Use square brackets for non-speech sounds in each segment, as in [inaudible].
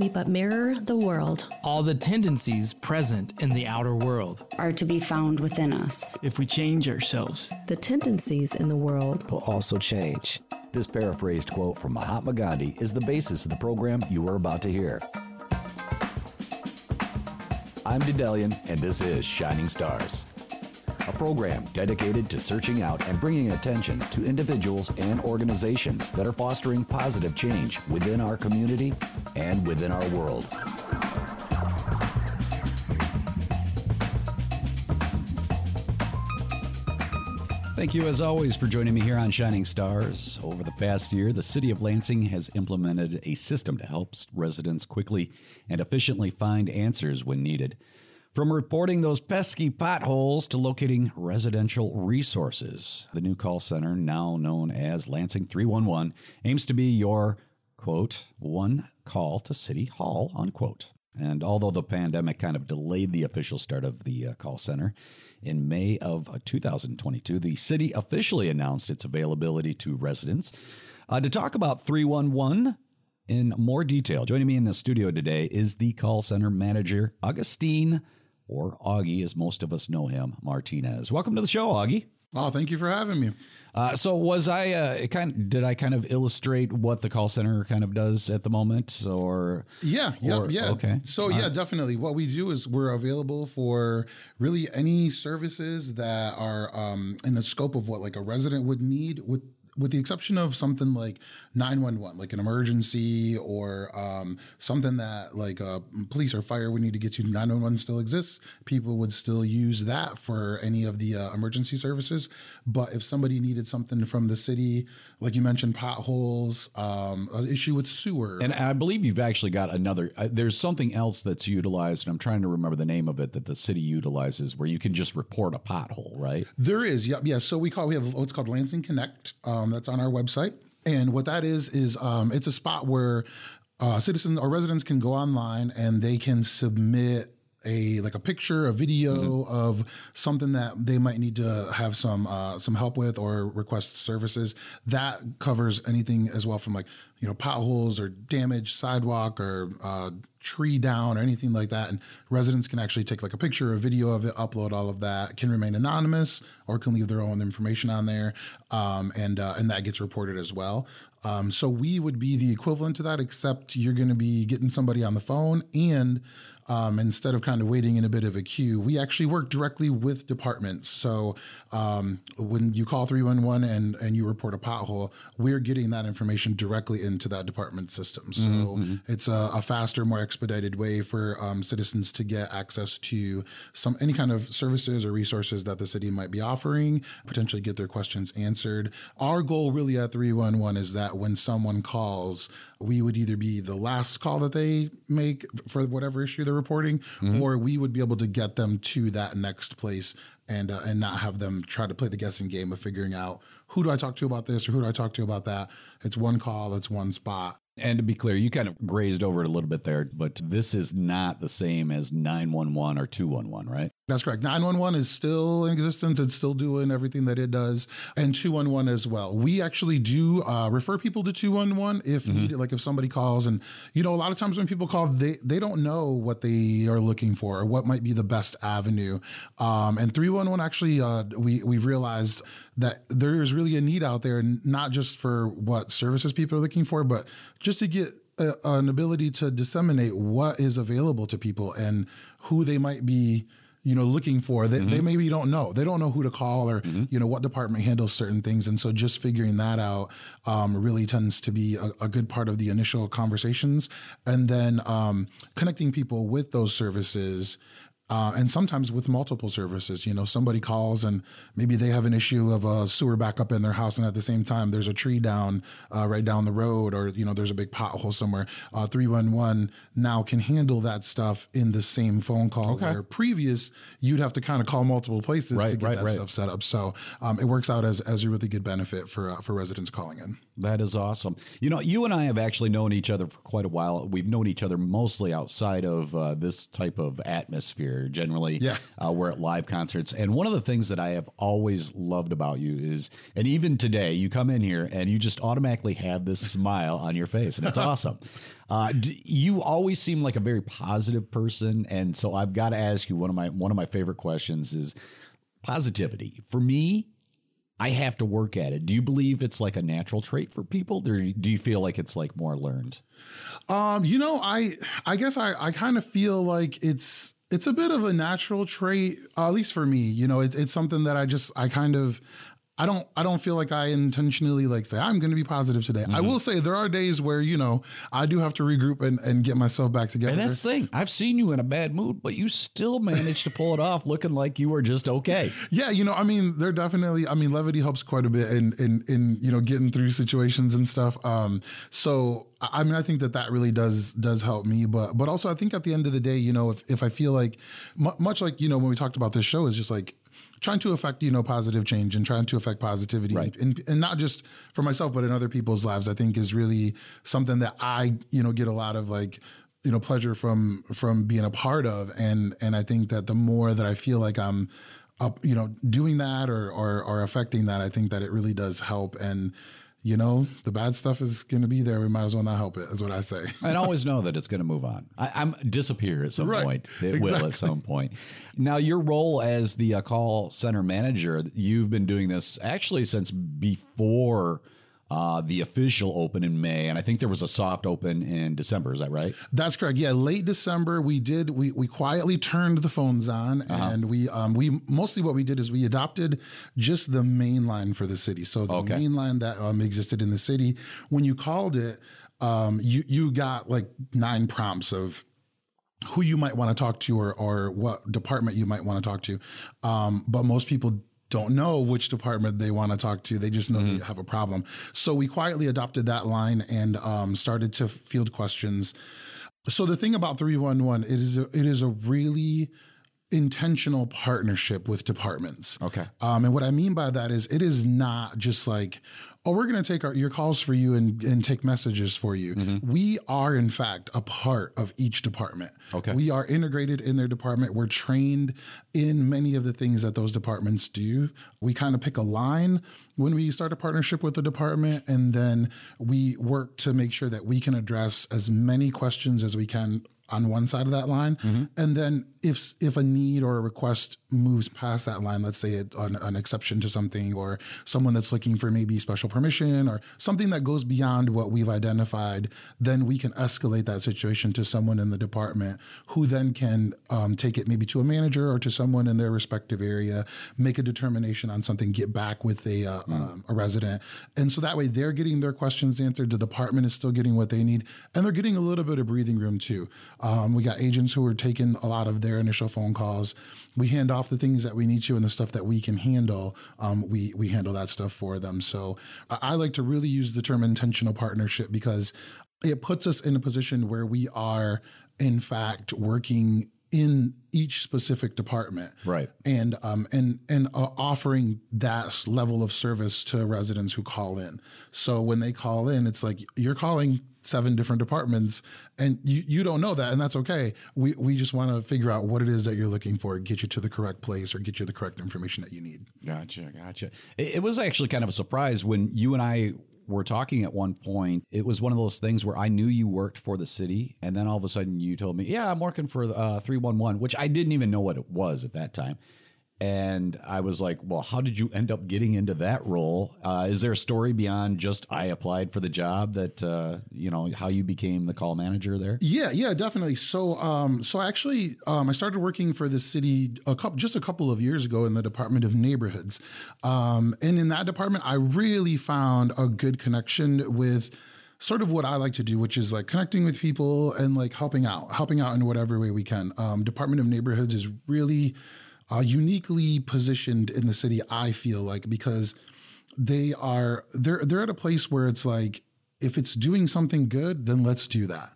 we but mirror the world. All the tendencies present in the outer world are to be found within us. If we change ourselves, the tendencies in the world will also change. This paraphrased quote from Mahatma Gandhi is the basis of the program you are about to hear. I'm Dedelian, and this is Shining Stars a program dedicated to searching out and bringing attention to individuals and organizations that are fostering positive change within our community and within our world. Thank you, as always, for joining me here on Shining Stars. Over the past year, the City of Lansing has implemented a system to help residents quickly and efficiently find answers when needed. From reporting those pesky potholes to locating residential resources, the new call center, now known as Lansing 311, aims to be your, quote, one call to City Hall, unquote. And although the pandemic kind of delayed the official start of the uh, call center, in May of uh, 2022, the city officially announced its availability to residents. Uh, to talk about 311 in more detail, joining me in the studio today is the call center manager, Augustine or Augie, as most of us know him, Martinez. Welcome to the show, Augie. Oh, thank you for having me. Uh, so, was I uh, kind? Of, did I kind of illustrate what the call center kind of does at the moment, or yeah, yeah, or, yeah. Okay. So yeah, definitely. What we do is we're available for really any services that are um, in the scope of what like a resident would need with with the exception of something like 911, like an emergency or um, something that like uh, police or fire would need to get to, 911 still exists. People would still use that for any of the uh, emergency services. But if somebody needed something from the city, like you mentioned, potholes, um, an issue with sewer. And I believe you've actually got another, uh, there's something else that's utilized, and I'm trying to remember the name of it that the city utilizes where you can just report a pothole, right? There is, yeah. Yeah. So we call, we have what's called Lansing Connect. Um, um, that's on our website. And what that is is um, it's a spot where uh, citizens or residents can go online and they can submit a like a picture, a video mm-hmm. of something that they might need to have some uh, some help with or request services. That covers anything as well from like you know potholes or damaged sidewalk or uh, tree down or anything like that. And residents can actually take like a picture, a video of it, upload all of that. Can remain anonymous or can leave their own information on there, um, and uh, and that gets reported as well. Um, so we would be the equivalent to that, except you're going to be getting somebody on the phone and um, instead of kind of waiting in a bit of a queue, we actually work directly with departments. So um, when you call 311 and, and you report a pothole, we're getting that information directly into that department system. So mm-hmm. it's a, a, faster, more expedited way for um, citizens to get access to some any kind of services or resources that the city might be offering, potentially get their questions answered. Our goal really at 311 is that when someone calls, we would either be the last call that they make for whatever issue they're reporting, mm-hmm. or we would be able to get them to that next place and uh, and not have them try to play the guessing game of figuring out who do I talk to about this or who do I talk to about that. It's one call, it's one spot. And to be clear, you kind of grazed over it a little bit there, but this is not the same as 911 or 211, right? That's correct. 911 is still in existence. It's still doing everything that it does. And 211 as well. We actually do uh, refer people to 211 if mm-hmm. needed. Like if somebody calls and, you know, a lot of times when people call, they, they don't know what they are looking for or what might be the best avenue. Um, and 311 actually, uh, we, we've realized that there is really a need out there, not just for what services people are looking for, but just to get a, an ability to disseminate what is available to people and who they might be you know looking for they, mm-hmm. they maybe don't know they don't know who to call or mm-hmm. you know what department handles certain things and so just figuring that out um, really tends to be a, a, good part of the initial conversations and then um, connecting people with those services uh, and sometimes with multiple services, you know, somebody calls and maybe they have an issue of a sewer backup in their house, and at the same time there's a tree down uh, right down the road, or you know there's a big pothole somewhere. Uh, three one one now can handle that stuff in the same phone call. Okay. Where previous you'd have to kind of call multiple places right, to get right, that right. stuff set up. So um, it works out as as a really good benefit for uh, for residents calling in. That is awesome. You know, you and I have actually known each other for quite a while. We've known each other mostly outside of uh, this type of atmosphere. Generally, Yeah. uh, we're at live concerts. And one of the things that I have always loved about you is, and even today, you come in here and you just automatically have this smile on your face, and it's [laughs] awesome. Uh, you always seem like a very positive person, and so I've got to ask you one of my one of my favorite questions is positivity. For me, I have to work at it. Do you believe it's like a natural trait for people, or do you feel like it's like more learned? Um, you know, I I guess I I kind of feel like it's it's a bit of a natural trait, uh, at least for me. You know, it's it's something that I just I kind of I don't I don't feel like I intentionally like say I'm going to be positive today. I will say there are days where you know I do have to regroup and, and get myself back together. And that's the thing. I've seen you in a bad mood, but you still managed to pull it off, looking like you were just okay. [laughs] Yeah, you know, I mean, they're definitely. I mean, levity helps quite a bit in in in you know getting through situations and stuff. Um, so I mean, I think that that really does does help me. But but also, I think at the end of the day, you know, if if I feel like mu- much like you know when we talked about this show is just like trying to affect you know positive change and trying to affect positivity. Right. and, and not just for myself but in other people's lives i think is really something that i you know get a lot of like you know pleasure from from being a part of. And and i think that the more that i feel like i'm up you know doing that or or, or affecting that i think that it really does help. And you know the bad stuff is going to be there we might as well not help it is what i say [laughs] And always know that it's going to move on. I, I'm disappear at some Right. point. It will at some point. Now, your role as the uh, call center manager, you've been doing this actually since before uh, the official open in May, and I think there was a soft open in December. Is that right? That's correct. Yeah, late December we did we we quietly turned the phones on and we um we mostly what we did is we adopted just the main line for the city. So the Okay. main line that um, existed in the city when you called it um you you got like nine prompts of who you might want to talk to or or what department you might want to talk to. Um, but most people don't know which department they want to talk to. They just know they have a problem. So we quietly adopted that line and um, started to field questions. So the thing about 311, it is a, it is a really intentional partnership with departments. Okay. Um, and what I mean by that is it is not just like, oh, we're going to take our, your calls for you and, and take messages for you. Mm-hmm. We are, in fact, a part of each department. Okay. We are integrated in their department. We're trained in many of the things that those departments do. We kind of pick a line when we start a partnership with the department, and then we work to make sure that we can address as many questions as we can on one side of that line, mm-hmm. and then if if a need or a request moves past that line, let's say it, an, an exception to something, or someone that's looking for maybe special permission or something that goes beyond what we've identified, then we can escalate that situation to someone in the department who then can um, take it maybe to a manager or to someone in their respective area, make a determination on something, get back with a uh, um, a resident, and so that way they're getting their questions answered. The department is still getting what they need, and they're getting a little bit of breathing room too. Um, we got agents who are taking a lot of their initial phone calls. We hand off the things that we need to, and the stuff that we can handle. Um, we we handle that stuff for them. So I, I like to really use the term intentional partnership because it puts us in a position where we are, in fact, working in each specific department Right. and um and and uh, offering that level of service to residents who call in. So when they call in, it's like you're calling seven different departments, and you you don't know that, and that's okay. We we just want to figure out what it is that you're looking for, get you to the correct place, or get you the correct information that you need. Gotcha, gotcha. It, it was actually kind of a surprise when you and I were talking at one point. It was one of those things where I knew you worked for the city, and then all of a sudden you told me, "Yeah, I'm working for uh, 311," which I didn't even know what it was at that time. And I was like, "Well, how did you end up getting into that role? Uh, is there a story beyond just I applied for the job that uh, you know how you became the call manager there?" Yeah, yeah, definitely. So, um, so actually, um, I started working for the city a couple, just a couple of years ago in the Department of Neighborhoods, um, and in that department, I really found a good connection with sort of what I like to do, which is like connecting with people and like helping out, helping out in whatever way we can. Um, Department of Neighborhoods is really uh, uniquely positioned in the city. I feel like because they are they're they're at a place where it's like if it's doing something good, then let's do that.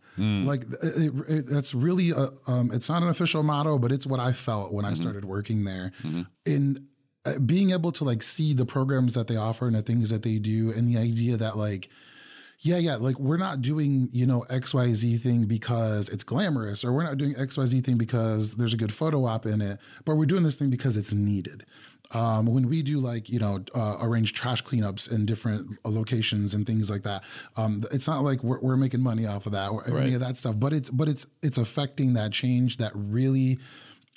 Like it, it, that's really a, um, it's not an official motto, but it's what I felt when I started working there. In uh, being able to like see the programs that they offer and the things that they do and the idea that like yeah yeah like we're not doing you know xyz thing because it's glamorous or we're not doing xyz thing because there's a good photo op in it but we're doing this thing because it's needed. Um, when we do like you know uh, arrange trash cleanups in different locations and things like that um, it's not like we're, we're making money off of that or any of that stuff but it's but it's it's affecting that change that really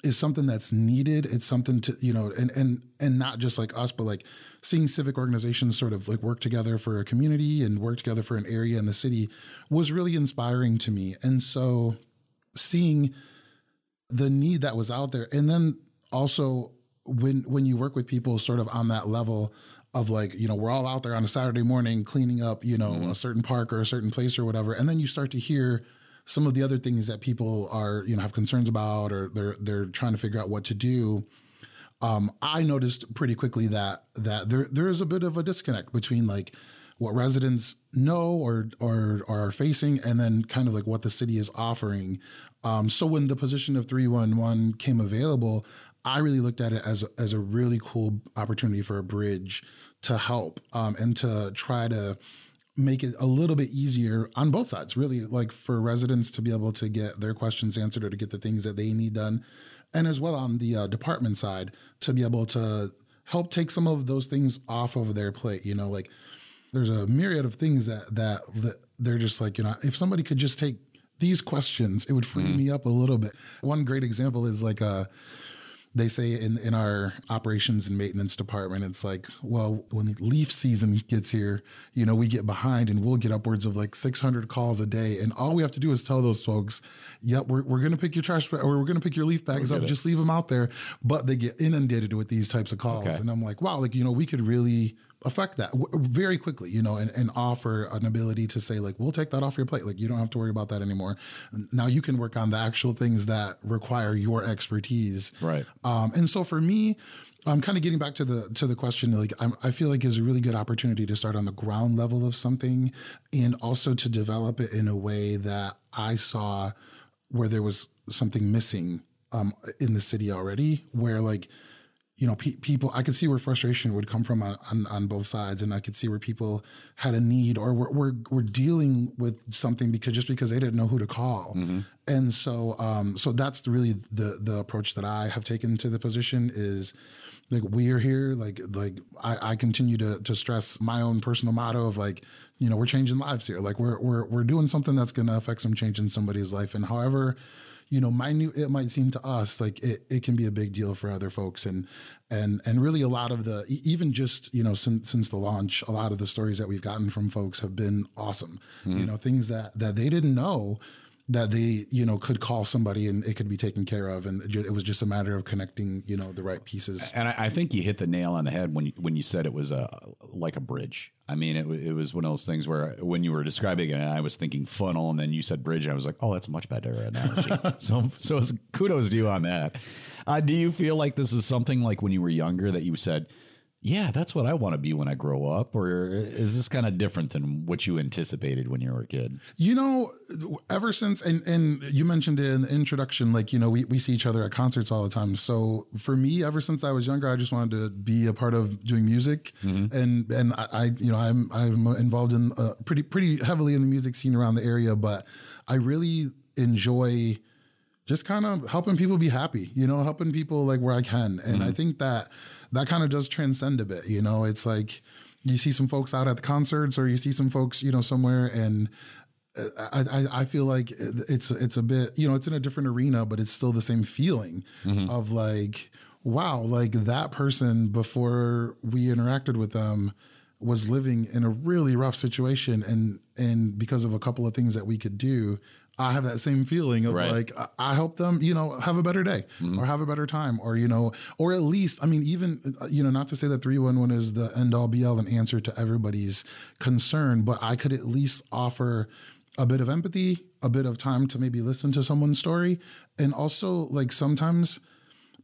is something that's needed. It's something to you know, and and and not just like us, but like seeing civic organizations sort of like work together for a community and work together for an area in the city was really inspiring to me. And so seeing the need that was out there, and then also when when you work with people sort of on that level of like you know we're all out there on a Saturday morning cleaning up you know mm-hmm. a certain park or a certain place or whatever, and then you start to hear some of the other things that people are you know have concerns about or they're they're trying to figure out what to do um, I noticed pretty quickly that that there there is a bit of a disconnect between like what residents know or or, are facing and then kind of like what the city is offering. Um, so when the position of 311 came available, I really looked at it as as a really cool opportunity for a bridge to help um, and to try to make it a little bit easier on both sides really like for residents to be able to get their questions answered or to get the things that they need done. And as well on the uh, department side to be able to help take some of those things off of their plate you know like there's a myriad of things that that, that they're just like you know if somebody could just take these questions it would free me up a little bit. One great example is like uh they say in, in our operations and maintenance department, it's like, well, when leaf season gets here, you know, we get behind and we'll get upwards of like 600 calls a day. And all we have to do is tell those folks, yep, we're, we're going to pick your trash bag or we're going to pick your leaf bags up, just leave them out there. But they get inundated with these types of calls. Okay. And I'm like, wow, like, you know, we could really affect that w- very quickly, you know, and, and offer an ability to say, like, we'll take that off your plate. Like, you don't have to worry about that anymore. Now you can work on the actual things that require your expertise. Right. Um, and so for me, I'm kind of getting back to the to the question. Like I'm, I feel like is a really good opportunity to start on the ground level of something, and also to develop it in a way that I saw where there was something missing um, in the city already. Where like you know, pe- people, I could see where frustration would come from on, on, on both sides. And I could see where people had a need or were, were, were dealing with something because just because they didn't know who to call. And so, um, so that's really the, the approach that I have taken to the position is like, we are here. Like, like I, I continue to, to stress my own personal motto of like, you know, we're changing lives here. Like we're, we're, we're doing something that's going to affect some change in somebody's life. And however, you know, minute it might seem to us, like it, it can be a big deal for other folks. And and and really a lot of the even just, you know, since since the launch, a lot of the stories that we've gotten from folks have been awesome. You hmm. know, things that that they didn't know that they, you know, could call somebody and it could be taken care of. And it was just a matter of connecting, you know, the right pieces. And I, I think you hit the nail on the head when you, when you said it was a like a bridge. I mean, it, it was one of those things where when you were describing it, I was thinking funnel, and then you said bridge, and I was like, oh, that's a much better analogy. [laughs] so, so it's, kudos to you on that. Uh, do you feel like this is something like when you were younger that you said, yeah, that's what I want to be when I grow up, or uh, is this kind of different than what you anticipated when you were a kid? You know, ever since, and, and you mentioned it in the introduction, like, you know, we, we see each other at concerts all the time. So for me, ever since I was younger, I just wanted to be a part of doing music. Mm-hmm. And, and I, I, you know, I'm, I'm involved in uh, pretty, pretty heavily in the music scene around the area, but I really enjoy just kind of helping people be happy, you know, helping people like where I can. And I mm-hmm. think that that kind of does transcend a bit, you know, it's like you see some folks out at the concerts or you see some folks, you know, somewhere and uh, I, I, I feel like it's it's a bit you know it's in a different arena, but it's still the same feeling mm-hmm. of like wow, like that person before we interacted with them was living in a really rough situation, and and because of a couple of things that we could do, I have that same feeling of Right. like I- help them, you know, have a better day or have a better time, or you know, or at least I mean, even uh, you know, not to say that three one one is the end all be all and answer to everybody's concern, but I could at least offer a bit of empathy, a bit of time to maybe listen to someone's story, and also like sometimes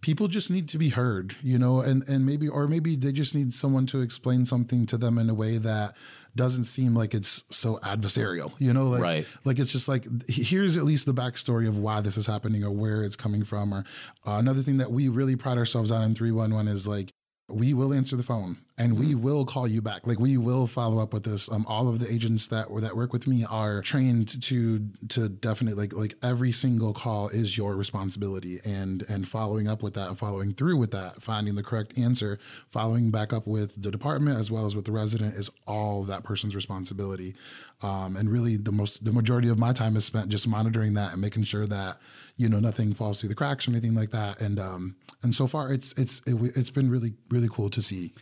people just need to be heard, you know, and and maybe or maybe they just need someone to explain something to them in a way that doesn't seem like it's so adversarial, you know, like Right. like it's just like here's at least the backstory of why this is happening or where it's coming from. Or uh, another thing that we really pride ourselves on in three one one is like we will answer the phone and we Mm-hmm. will call you back. Like we will follow up with this. Um, all of the agents that that work with me are trained to to definitely like like every single call is your responsibility and and following up with that and following through with that, finding the correct answer, following back up with the department as well as with the resident is all that person's responsibility. Um, and really the most the majority of my time is spent just monitoring that and making sure that you know nothing falls through the cracks or anything like that. And um and so far it's it's it, it's been really really cool to see.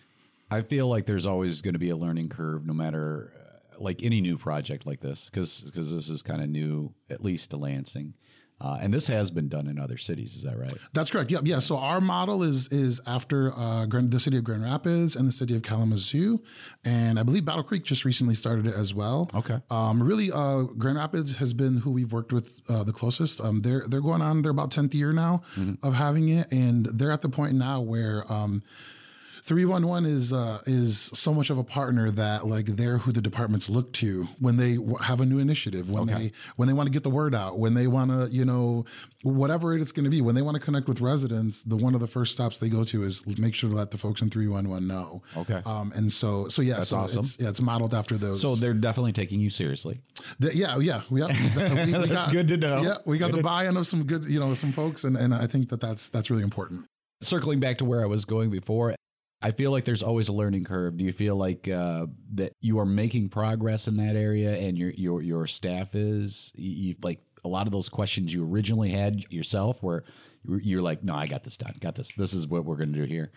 I feel like there's always going to be a learning curve, no matter uh, like any new project like this, because because this is kind of new, at least to Lansing, uh, and this has been done in other cities. Is that right? That's correct. Yep. Yeah. So our model is is after uh, Grand, the city of Grand Rapids and the city of Kalamazoo, and I believe Battle Creek just recently started it as well. Okay. Um, really, uh, Grand Rapids has been who we've worked with uh, the closest. Um, they're they're going on their about tenth year now of having it, and they're at the point now where. Um, 311 is uh, is so much of a partner that like they're who the departments look to when they w- have a new initiative when they when they want to get the word out when they want to you know whatever it's going to be when they want to connect with residents the one of the first stops they go to is make sure to let the folks in 311 know Okay. um and so so yeah so awesome. it's, yeah it's modeled after those So they're definitely taking you seriously. the- yeah, yeah, we, got, [laughs] we, we got, good to know. Yeah, we got the buy-in of some good, you know, some folks, and, and I think that that's that's really important. Circling back to where I was going before, I feel like there's always a learning curve. Do you feel like uh, that you are making progress in that area, and your your your staff is you, like a lot of those questions you originally had yourself, where you're you're like, no, I got this done, got this. This is what we're going to do here.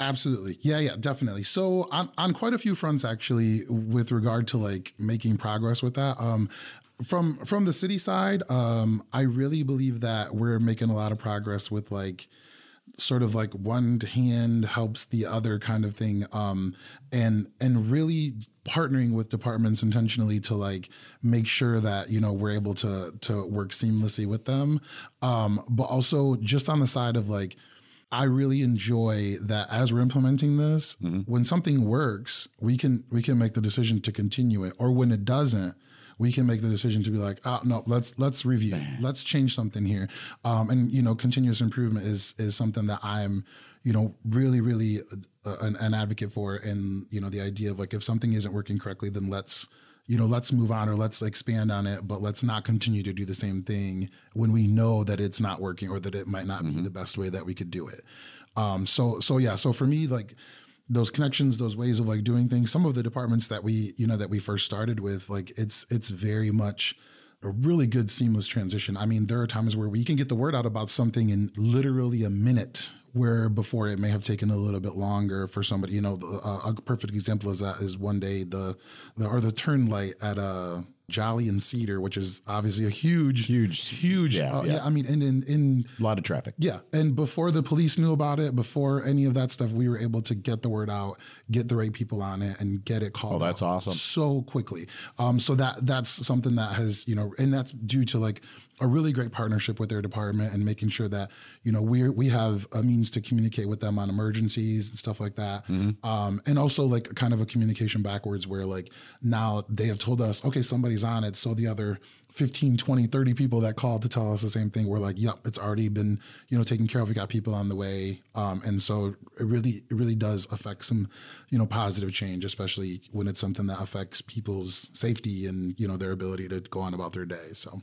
Absolutely. Yeah, yeah, definitely. So on on quite a few fronts actually with regard to like making progress with that. Um from from the city side, um I really believe that we're making a lot of progress with like sort of like one hand helps the other kind of thing um and and really partnering with departments intentionally to like make sure that you know we're able to to work seamlessly with them. Um but also just on the side of like I really enjoy that as we're implementing this, when something works, we can we can make the decision to continue it, or when it doesn't, we can make the decision to be like, oh no, let's let's review, let's change something here, um, and you know, continuous improvement is is something that I'm, you know, really really uh, an, an advocate for, and you know, the idea of like if something isn't working correctly, then let's you know, let's move on or let's expand on it, but let's not continue to do the same thing when we know that it's not working or that it might not be the best way that we could do it. Um, so, so yeah, so for me, like those connections, those ways of like doing things, some of the departments that we, you know, that we first started with, like it's, it's very much a really good seamless transition. I mean, there are times where we can get the word out about something in literally a minute where before it may have taken a little bit longer for somebody. You know, a, a perfect example is that is one day the, the or the turn light at uh, Jolly and Cedar, which is obviously a huge, Huge. huge. Yeah, uh, yeah. yeah. I mean, in in in A lot of traffic. yeah, and before the police knew about it, before any of that stuff, we were able to get the word out, get the right people on it, and get it called. Oh, that's awesome. So quickly. Um, so that that's something that has you know, and that's due to like a really great partnership with their department and making sure that you know we we have a means to communicate with them on emergencies and stuff like that. Mm-hmm. Um, and also like kind of a communication backwards where like now they have told us, okay, somebody's on it, so the other 15 20 30 people that called to tell us the same thing we're like yep it's already been you know taken care of we got people on the way um, and so it really it really does affect some you know positive change especially when it's something that affects people's safety and you know their ability to go on about their day so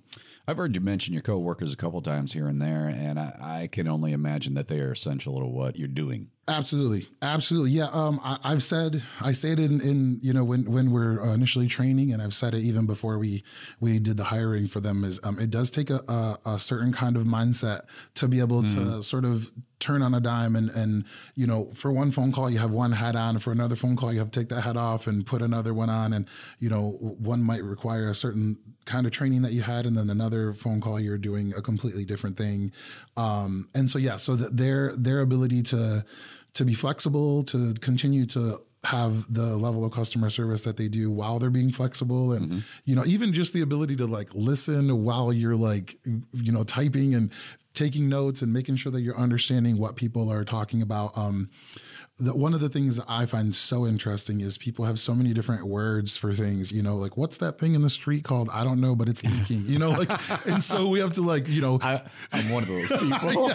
I've heard you mention your coworkers a couple times here and there, and I, I can only imagine that they are essential to what you're doing. Absolutely, absolutely. Yeah, um, I, I've said I stated in, in you know when when we're uh, initially training, and I've said it even before we we did the hiring for them. Is um, it does take a, a, a certain kind of mindset to be able to sort of turn on a dime and and you know for one phone call you have one hat on. For another phone call you have to take that hat off and put another one on. And you know one might require a certain kind of training that you had and then another phone call you're doing a completely different thing. Um, and so yeah so that their their ability to to be flexible to continue to have the level of customer service that they do while they're being flexible and you know even just the ability to like listen while you're like you know typing and taking notes and making sure that you're understanding what people are talking about um the, one of the things that I find so interesting is people have so many different words for things. You know, like what's that thing in the street called? I don't know, but it's leaking. You know, like, and so we have to like, you know, I, I'm one of those [laughs] people.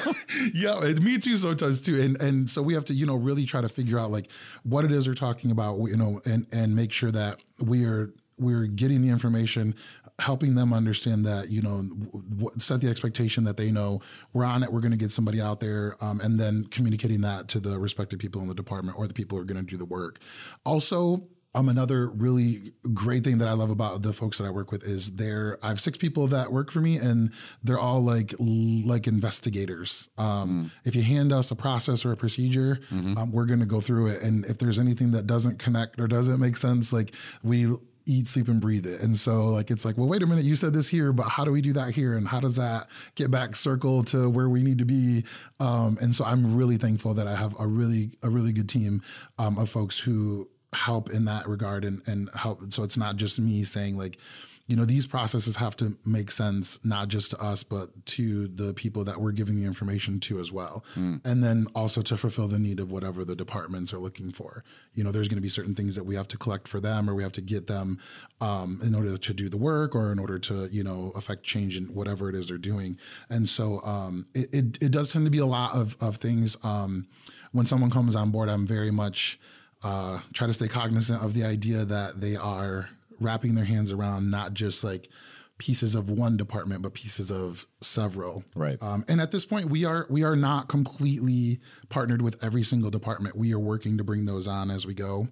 yeah, yeah, me too sometimes too. And and so we have to, you know, really try to figure out like what it is we're talking about, you know, and and make sure that we are we're getting the information helping them understand that you know w- set the expectation that they know we're on it we're going to get somebody out there um, and then communicating that to the respective people in the department or the people who are going to do the work. Also um, another really great thing that I love about the folks that I work with is they're I have six people that work for me and they're all like like investigators. Um, If you hand us a process or a procedure, um, we're going to go through it, and if there's anything that doesn't connect or doesn't make sense, like we eat, sleep, and breathe it. And so like it's like, well, wait a minute, you said this here, but how do we do that here? And how does that get back circle to where we need to be? Um, and so I'm really thankful that I have a really a really good team um, of folks who help in that regard and and help. So it's not just me saying like you know these processes have to make sense not just to us but to the people that we're giving the information to as well. And then also to fulfill the need of whatever the departments are looking for. You know there's going to be certain things that we have to collect for them or we have to get them um, in order to do the work or in order to you know affect change in whatever it is they're doing. And so um, it, it, it does tend to be a lot of, of things. Um, when someone comes on board i'm very much uh, try to stay cognizant of the idea that they are wrapping their hands around not just like pieces of one department but pieces of several Right. um, and at this point we are we are not completely partnered with every single department we are working to bring those on as we go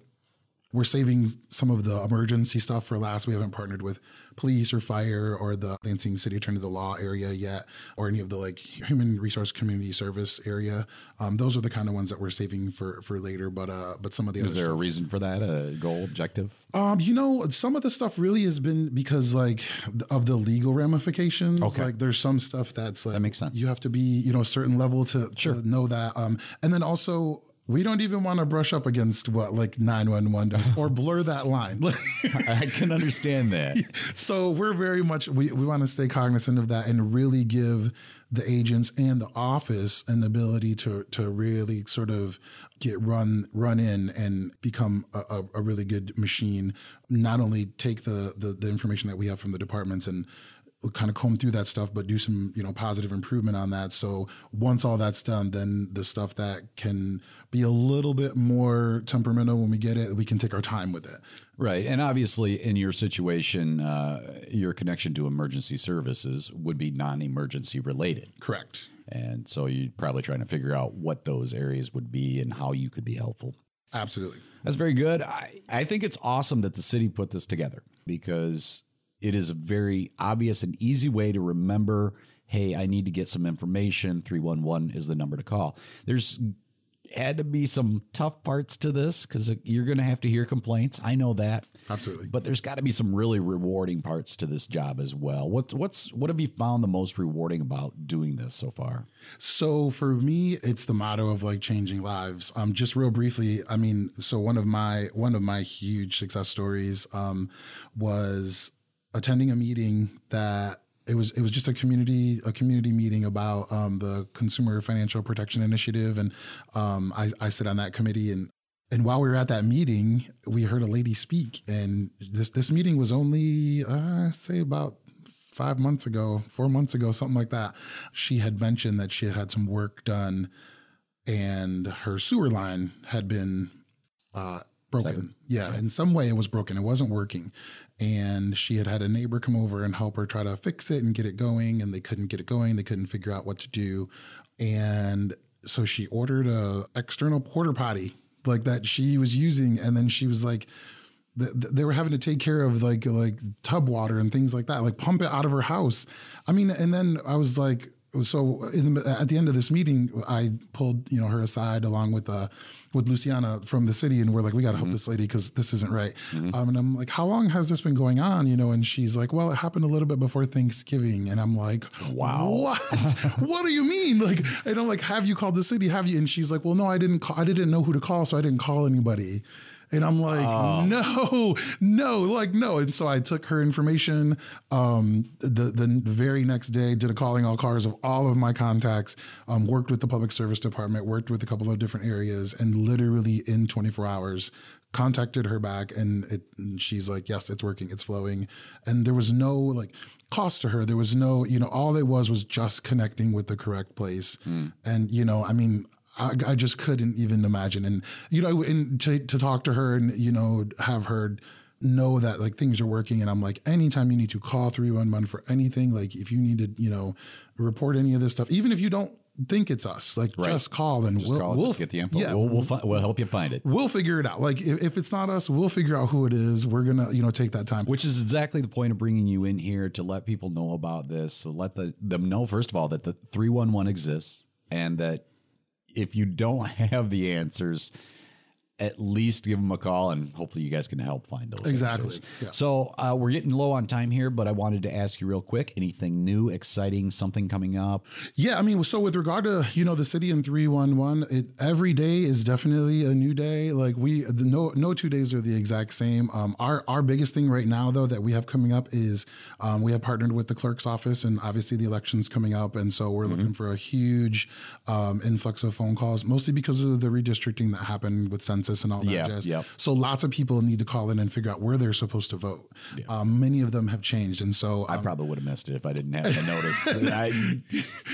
we're saving some of the emergency stuff for last. We haven't partnered with police or fire or the Lansing City Attorney the Law area yet, or any of the like human resource community service area. Um, those are the kind of ones that we're saving for for later. But uh, but some of the other Is there a reason for that? A goal, objective? um, you know, some of the stuff really has been because like of the legal ramifications. Okay. Like there's some stuff that's like That makes sense. You have to be, you know, a certain level to, to know that. Um, and then also we don't even want to brush up against what like 911 does or [laughs] blur that line. [laughs] I can understand that. [laughs] so we're very much we, we want to stay cognizant of that and really give the agents and the office an ability to to really sort of get run run in and become a, a, a really good machine not only take the, the the information that we have from the departments and kind of comb through that stuff but do some you know positive improvement on that so once all that's done then the stuff that can be a little bit more temperamental when we get it we can take our time with it Right. And obviously, in your situation, uh, your connection to emergency services would be non emergency related. correct And so you're probably trying to figure out what those areas would be and how you could be helpful. absolutely That's very good. I, I think it's awesome that the city put this together because it is a very obvious and easy way to remember hey, I need to get some information. 311 is the number to call. There's had to be some tough parts to this because you're going to have to hear complaints. I know that. Absolutely. But there's got to be some really rewarding parts to this job as well. What's what's what have you found the most rewarding about doing this so far? So for me, it's the motto of like changing lives. Um, just real briefly, I mean, so one of my one of my huge success stories um, was attending a meeting that it was it was just a community a community meeting about um, the Consumer Financial Protection Initiative, and um, I, I sit on that committee and. And while we were at that meeting, we heard a lady speak, and this this meeting was only uh, say about five months ago, four months ago, something like that. She had mentioned that she had had some work done and her sewer line had been uh, broken. Yeah, in some way it was broken. It wasn't working. And she had had a neighbor come over and help her try to fix it and get it going. And they couldn't get it going. They couldn't figure out what to do. And so she ordered a external porter potty like that she was using. And then she was like, th- th- they were having to take care of like like tub water and things like that, like pump it out of her house. I mean, and then I was like, so in the, at the end of this meeting, I pulled you know her aside along with uh with Luciana from the city, and we're like, we got to help this lady because this isn't right. Um, and I'm like, how long has this been going on? You know, and she's like, well, it happened a little bit before Thanksgiving, and I'm like, wow, what? [laughs] what do you mean? Like, and I'm like, have you called the city? Have you? And she's like, well, no, I didn't call. I didn't know who to call, so I didn't call anybody. And I'm like, no, no, like no. And so I took her information. Um, the, the very next day, did a calling all cars of all of my contacts. Um, worked with the public service department. Worked with a couple of different areas, and literally in 24 hours, contacted her back, and, it, and she's like, yes, it's working, it's flowing, and there was no like cost to her. There was no, you know, all it was was just connecting with the correct place, and you know, I mean. I, I just couldn't even imagine, and you know, and to, to talk to her and you know have her know that like things are working and I'm like anytime you need to call 311 for anything like if you need to you know report any of this stuff even if you don't think it's us like just call and Just we'll, call, we'll just get the info. yeah. We'll we'll, fi- we'll help you find it. we'll figure it out. Like if, if it's not us we'll figure out who it is. We're gonna you know take that time. Which is exactly the point of bringing you in here to let people know about this, to let the, them know first of all that the three one one exists, and that if you don't [laughs] have the answers, at least give them a call, and hopefully you guys can help find those. Exactly, yeah. So uh, we're getting low on time here, but I wanted to ask you real quick: anything new, exciting, something coming up? Yeah, I mean, so with regard to you know the city one one, it every day is definitely a new day. Like we, the, no no two days are the exact same. Um, our our biggest thing right now though that we have coming up is um, we have partnered with the clerk's office, and obviously the elections coming up, and so we're looking for a huge um, influx of phone calls, mostly because of the redistricting that happened with census and all that Yeah, jazz. yep. So lots of people need to call in and figure out where they're supposed to vote. Um, many of them have changed, and so I um, probably would have missed it if I didn't have to notice. [laughs] I,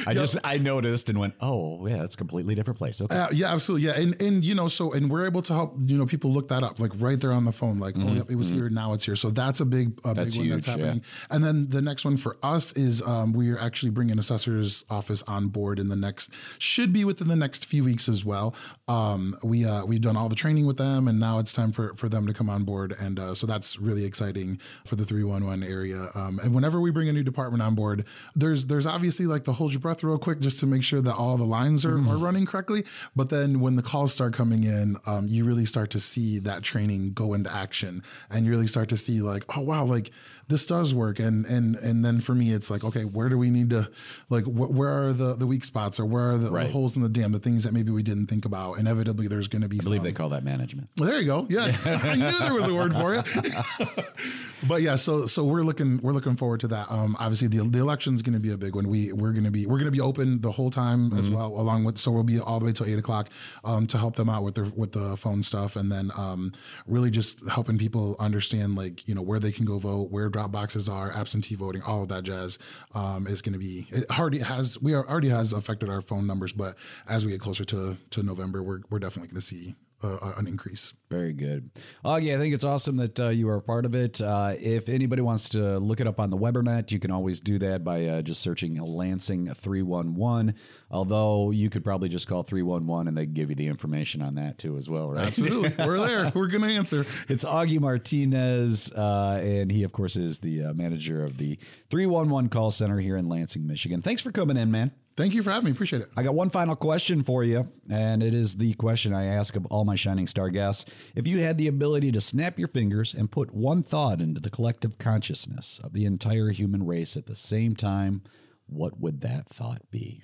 I just I noticed and went, oh yeah, it's a completely different place. Okay. Uh, yeah, absolutely. Yeah, and and you know, so and we're able to help you know people look that up like right there on the phone. Like, oh, yep, it was here, now it's here. So that's a big, a Mm-hmm. That's big one that's huge, yeah. happening. And then the next one for us is um, we are actually bringing assessor's office on board in the next should be within the next few weeks as well. Um, we uh, we've done all the training with them, and now it's time for for them to come on board. And uh, so that's really exciting for the three one one area. Um, and whenever we bring a new department on board, there's there's obviously like the hold your breath real quick just to make sure that all the lines are, are running correctly. But then when the calls start coming in, um, you really start to see that training go into action, and you really start to see like, oh wow, like this does work. And and and then for me, it's like, okay, where do we need to, like, wh- where are the the weak spots or where are the, the holes in the dam, the things that maybe we didn't think about? Inevitably, there's going to be. I believe some. they call that management. Well, there you go. Yeah, [laughs] I knew there was a word for it. [laughs] but yeah, so so we're looking we're looking forward to that. Um, obviously the the election's going to be a big one. We we're going to be we're going to be open the whole time as well, along with so we'll be all the way till eight o'clock um, to help them out with their with the phone stuff, and then um, really just helping people understand like you know where they can go vote, where drop boxes are, absentee voting, all of that jazz um, is going to be. It already has we are, already has affected our phone numbers, but as we get closer to to November, we're we're definitely going to see uh, an increase. Very good. Augie, I think it's awesome that uh, you are a part of it. Uh, if anybody wants to look it up on the Webernet, you can always do that by uh, just searching Lansing 311. Although you could probably just call 311 and they give you the information on that too, as well, right? Absolutely. [laughs] We're there. We're going to answer. It's Augie Martinez, uh, and he, of course, is the uh, manager of the 311 call center here in Lansing, Michigan. Thanks for coming in, man. Thank you for having me. Appreciate it. I got one final question for you, and it is the question I ask of all my Shining Star guests. If you had the ability to snap your fingers and put one thought into the collective consciousness of the entire human race at the same time, what would that thought be?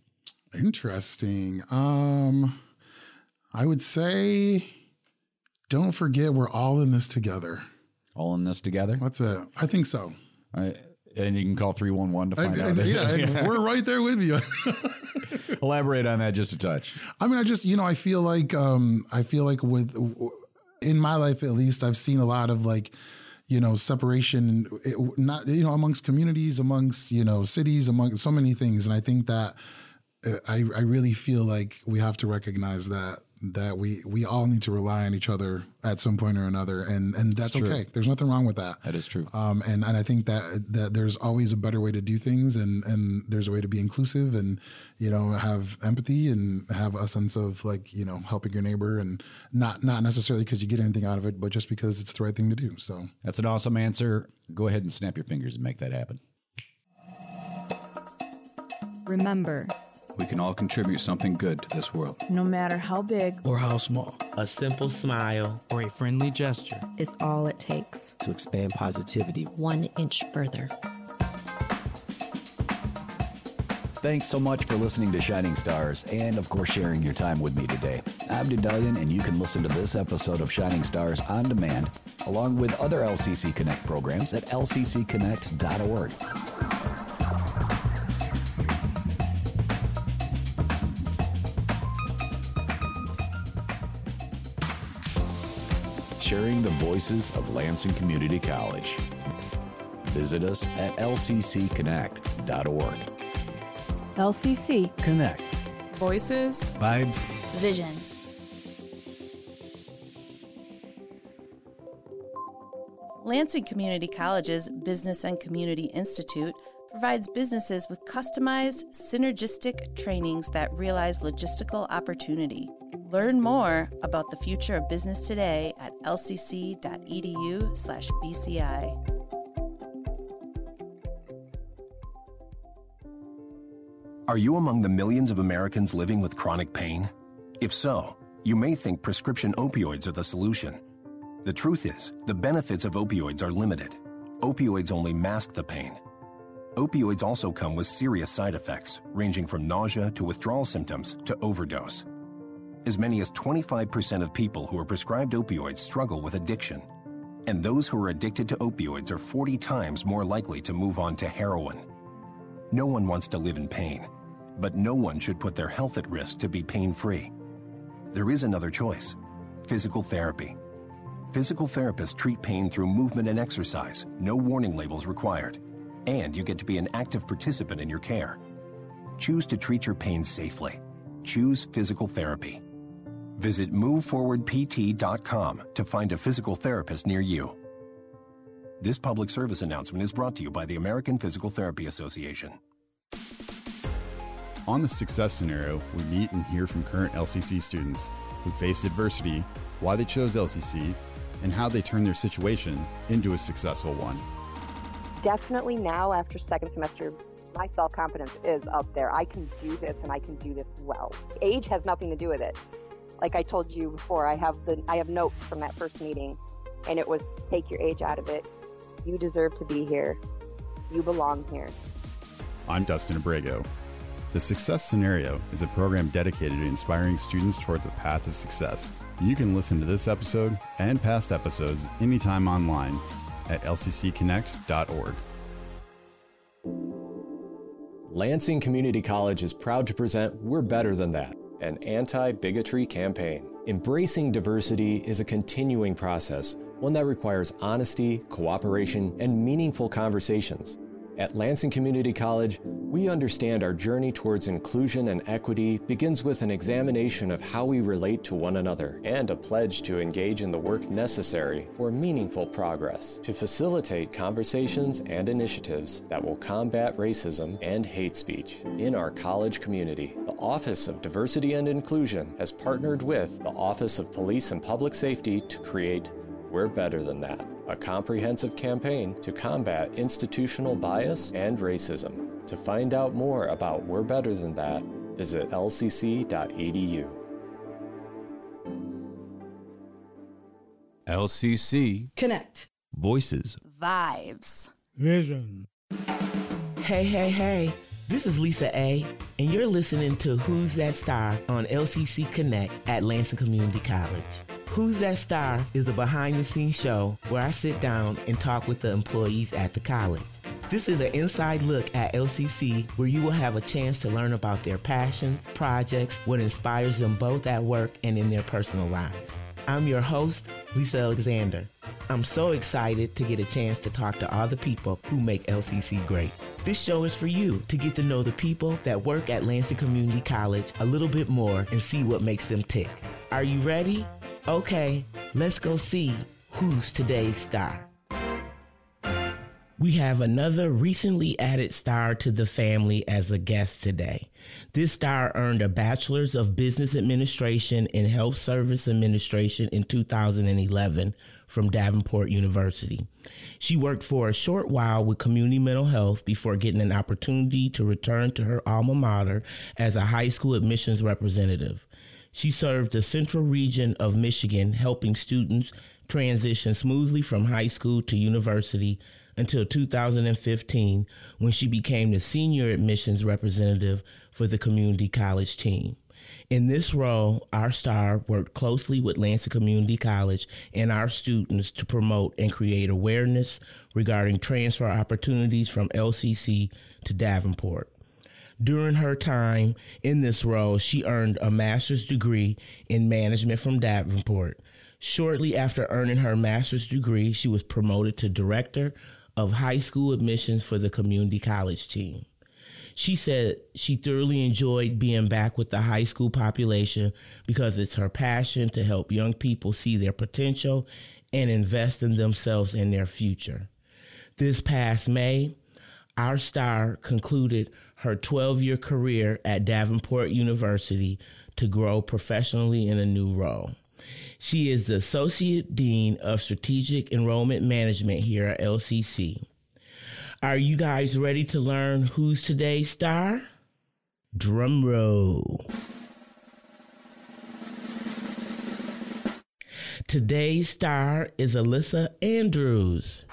Interesting. Um, I would say, don't forget we're all in this together. All in this together? That's it. I think so. All right. And you can call 311 to find and, out. yeah, and [laughs] we're right there with you. [laughs] Elaborate on that just a touch. I mean, I just, you know, I feel like, um, I feel like with, in my life at least, I've seen a lot of like, you know, separation, it, not, you know, amongst communities, amongst, you know, cities, among so many things. And I think that uh, I, I really feel like we have to recognize that that we we all need to rely on each other at some point or another and and that's okay there's nothing wrong with that That is true. um and and i think that that there's always a better way to do things and and there's a way to be inclusive and you know have empathy and have a sense of like you know helping your neighbor and not not necessarily because you get anything out of it but just because it's the right thing to do so That's an awesome answer. Go ahead and snap your fingers and make that happen. Remember, We can all contribute something good to this world. no matter how big Or how small. A simple smile. Or a friendly gesture. Is all it takes. to expand positivity. One inch further. Thanks so much for listening to Shining Stars and, of course, sharing your time with me today. I'm Dedalian, and you can listen to this episode of Shining Stars on demand, along with other LCC Connect programs at lccconnect.org. Sharing the voices of Lansing Community College. Visit us at lccconnect.org. LCC Connect. Voices Vibes. Vision. Lansing Community College's Business and Community Institute provides businesses with customized, synergistic trainings that realize logistical opportunity. Learn more about the future of business today at lcc.edu/bci. Are you among the millions of Americans living with chronic pain? If so, you may think prescription opioids are the solution. The truth is, the benefits of opioids are limited. Opioids only mask the pain. Opioids also come with serious side effects, ranging from nausea to withdrawal symptoms to overdose. As many as 25% of people who are prescribed opioids struggle with addiction. And those who are addicted to opioids are 40 times more likely to move on to heroin. No one wants to live in pain, but no one should put their health at risk to be pain free. There is another choice physical therapy. Physical therapists treat pain through movement and exercise, no warning labels required. And you get to be an active participant in your care. Choose to treat your pain safely. Choose physical therapy. Visit moveforwardpt.com to find a physical therapist near you. This public service announcement is brought to you by the American Physical Therapy Association. On the success scenario, we meet and hear from current LCC students who faced adversity, why they chose LCC, and how they turned their situation into a successful one. Definitely now, after second semester, my self confidence is up there. I can do this and I can do this well. Age has nothing to do with it. Like I told you before, I have the I have notes from that first meeting, and it was take your age out of it. You deserve to be here. You belong here. I'm Dustin Abrego. The Success Scenario is a program dedicated to inspiring students towards a path of success. You can listen to this episode and past episodes anytime online at lccconnect.org. Lansing Community College is proud to present We're Better Than That, an anti bigotry campaign. Embracing diversity is a continuing process, one that requires honesty, cooperation, and meaningful conversations. At Lansing Community College, we understand our journey towards inclusion and equity begins with an examination of how we relate to one another and a pledge to engage in the work necessary for meaningful progress to facilitate conversations and initiatives that will combat racism and hate speech in our college community. The Office of Diversity and Inclusion has partnered with the Office of Police and Public Safety to create We're Better Than That, a comprehensive campaign to combat institutional bias and racism. To find out more about We're Better Than That, visit lcc.edu. LCC Connect Voices Vibes. Vision. Hey, hey, hey. This is Lisa A, and you're listening to Who's That Star on LCC Connect at Lansing Community College. Who's That Star is a behind the scenes show where I sit down and talk with the employees at the college. This is an inside look at LCC where you will have a chance to learn about their passions, projects, what inspires them both at work and in their personal lives. I'm your host, Lisa Alexander. I'm so excited to get a chance to talk to all the people who make LCC great. This show is for you to get to know the people that work at Lansing Community College a little bit more and see what makes them tick. Are you ready? Okay, let's go see who's today's star. We have another recently added star to the family as a guest today. This star earned a Bachelor's of Business Administration in Health Service Administration in 2011 from Davenport University. She worked for a short while with Community Mental Health before getting an opportunity to return to her alma mater as a high school admissions representative. She served the central region of Michigan, helping students transition smoothly from high school to university until 2015 when she became the senior admissions representative for the community college team. In this role, our star worked closely with Lansing Community College and our students to promote and create awareness regarding transfer opportunities from LCC to Davenport. During her time in this role, she earned a master's degree in management from Davenport. Shortly after earning her master's degree, she was promoted to director of high school admissions for the community college team. She said she thoroughly enjoyed being back with the high school population because it's her passion to help young people see their potential and invest in themselves and their future. This past May, our star concluded her 12 year career at Davenport University to grow professionally in a new role. She is the Associate Dean of Strategic Enrollment Management here at LCC. Are you guys ready to learn who's today's star? Drum roll. Today's star is Alyssa Andrews.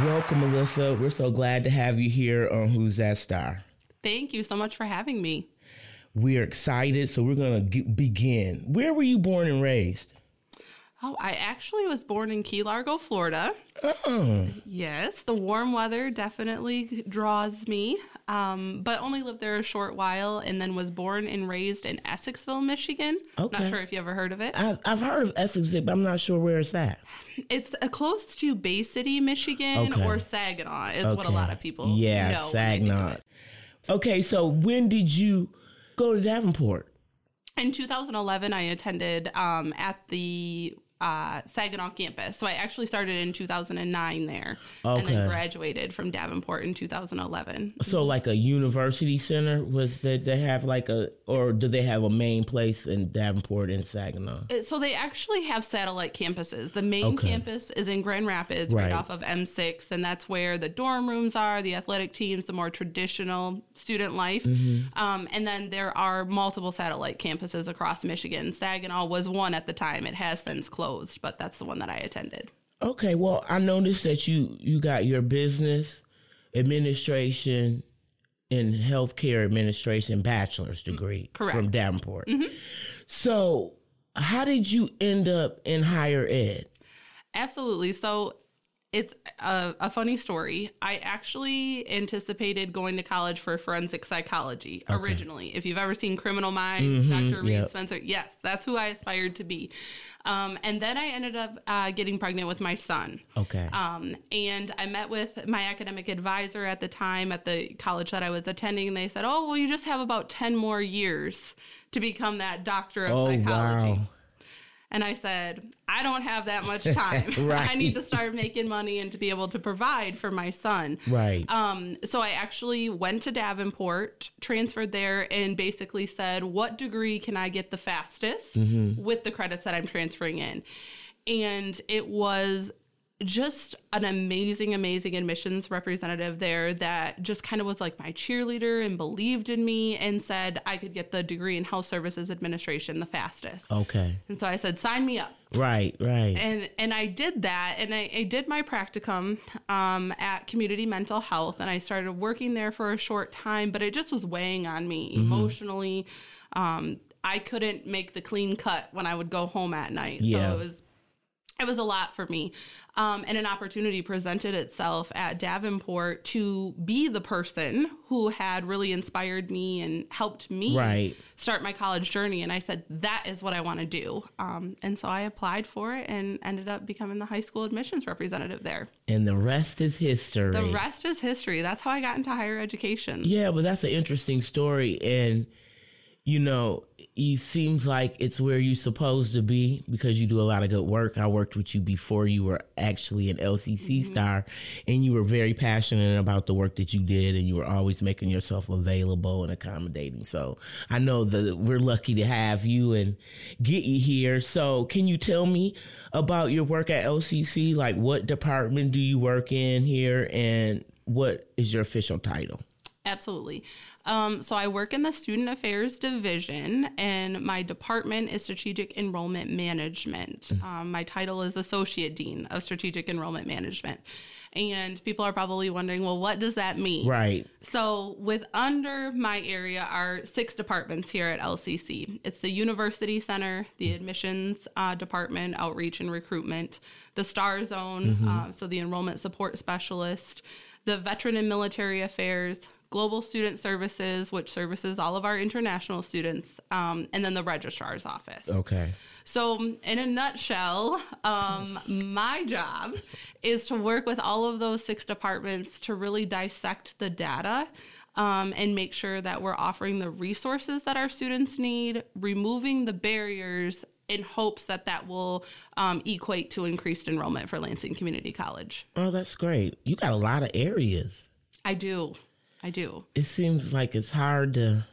Welcome, Alyssa. We're so glad to have you here on Who's That Star. Thank you so much for having me. We're excited, so we're going to begin. Where were you born and raised? Oh, I actually was born in Key Largo, Florida. Oh. Yes, the warm weather definitely draws me, um, but only lived there a short while and then was born and raised in Essexville, Michigan. Okay. Not sure if you ever heard of it. I've, I've heard of Essexville, but I'm not sure where it's at. It's uh, close to Bay City, Michigan, Okay. or Saginaw, is what a lot of people yeah, know. Saginaw. Okay, so when did you go to Davenport? In 2011, I attended um, at the uh, Saginaw campus. So I actually started in 2009 there and then graduated from Davenport in 2011. So like a university center was that they have like a or do they have a main place in Davenport and Saginaw? Uh, So they actually have satellite campuses. The main Okay. campus is in Grand Rapids, right. Right. off of M6, and that's where the dorm rooms are, the athletic teams, the more traditional student life. Mhm. Um, and then there are multiple satellite campuses across Michigan. Saginaw was one at the time. It has since closed, but that's the one that I attended. Okay, well, I noticed that you you got your business administration and healthcare administration bachelor's degree Correct. from Davenport. Mhm. So, how did you end up in higher ed? Absolutely. So it's a, a funny story. I actually anticipated going to college for forensic psychology Okay. originally. If you've ever seen Criminal Minds, Mhm, Dr. Reid yep. Spencer, yes, that's who I aspired to be. Um, and then I ended up uh, getting pregnant with my son. Okay. Um, and I met with my academic advisor at the time at the college that I was attending, and they said, "Oh, well, you just have about ten more years to become that doctor of oh psychology." wow. And I said, I don't have that much [laughs] time. Right. [laughs] I need to start making money and to be able to provide for my son. Right. Um, so I actually went to Davenport, transferred there, and basically said, What degree can I get the fastest Mhm. with the credits that I'm transferring in? And it was just an amazing, amazing admissions representative there that just kind of was like my cheerleader and believed in me and said I could get the degree in health services administration the fastest. Okay. And so I said, sign me up. Right, right. And and I did that, and I, I did my practicum um, at Community Mental Health, and I started working there for a short time, but it just was weighing on me Mhm. emotionally. Um, I couldn't make the clean cut when I would go home at night, Yeah. so it was it was a lot for me. Um, and an opportunity presented itself at Davenport to be the person who had really inspired me and helped me Right. start my college journey. And I said, that is what I want to do. Um, and so I applied for it and ended up becoming the high school admissions representative there. And the rest is history. The rest is history. That's how I got into higher education. Yeah, but that's an interesting story. And, you know, it seems like it's where you're supposed to be because you do a lot of good work. I worked with you before you were actually an LCC mm-hmm. star, and you were very passionate about the work that you did, and you were always making yourself available and accommodating. So I know that we're lucky to have you and get you here. So, can you tell me about your work at LCC? Like, what department do you work in here, and what is your official title? Absolutely. Um, so I work in the Student Affairs Division, and my department is Strategic Enrollment Management. Um, my title is Associate Dean of Strategic Enrollment Management. And people are probably wondering, well, what does that mean? Right. So, with under my area are six departments here at LCC. It's the University Center, the Admissions uh, Department, Outreach and Recruitment, the STAR Zone, Mhm. uh, so the Enrollment Support Specialist, the Veteran and Military Affairs, Global Student Services, which services all of our international students, um, and then the Registrar's Office. Okay. So, in a nutshell, um, my job is to work with all of those six departments to really dissect the data um, and make sure that we're offering the resources that our students need, removing the barriers in hopes that that will um, equate to increased enrollment for Lansing Community College. Oh, that's great. You got a lot of areas. I do. I do. It seems like it's hard to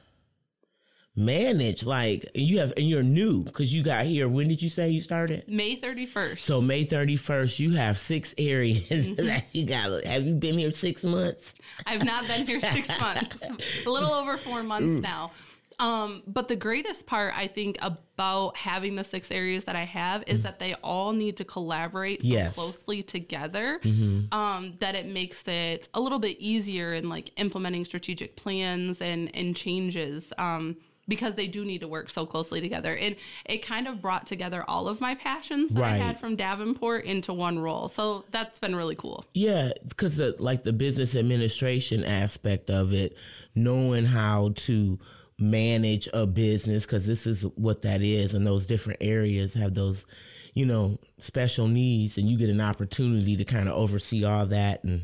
manage. Like you have, and you're new because you got here. When did you say you started? May 31st. So May 31st, you have six areas [laughs] that you got. Have you been here six months? I've not been here six [laughs] months, a little over four months Mm. now. Um, but the greatest part, I think, about having the six areas that I have is that they all need to collaborate so Yes. closely together Mhm. um, that it makes it a little bit easier in like implementing strategic plans and and changes. Um, because they do need to work so closely together. And it kind of brought together all of my passions that I had from Davenport into one role. So that's been really cool. Yeah, because like the business administration aspect of it, knowing how to manage a business, because this is what that is, and those different areas have those, you know, special needs, and you get an opportunity to kind of oversee all that and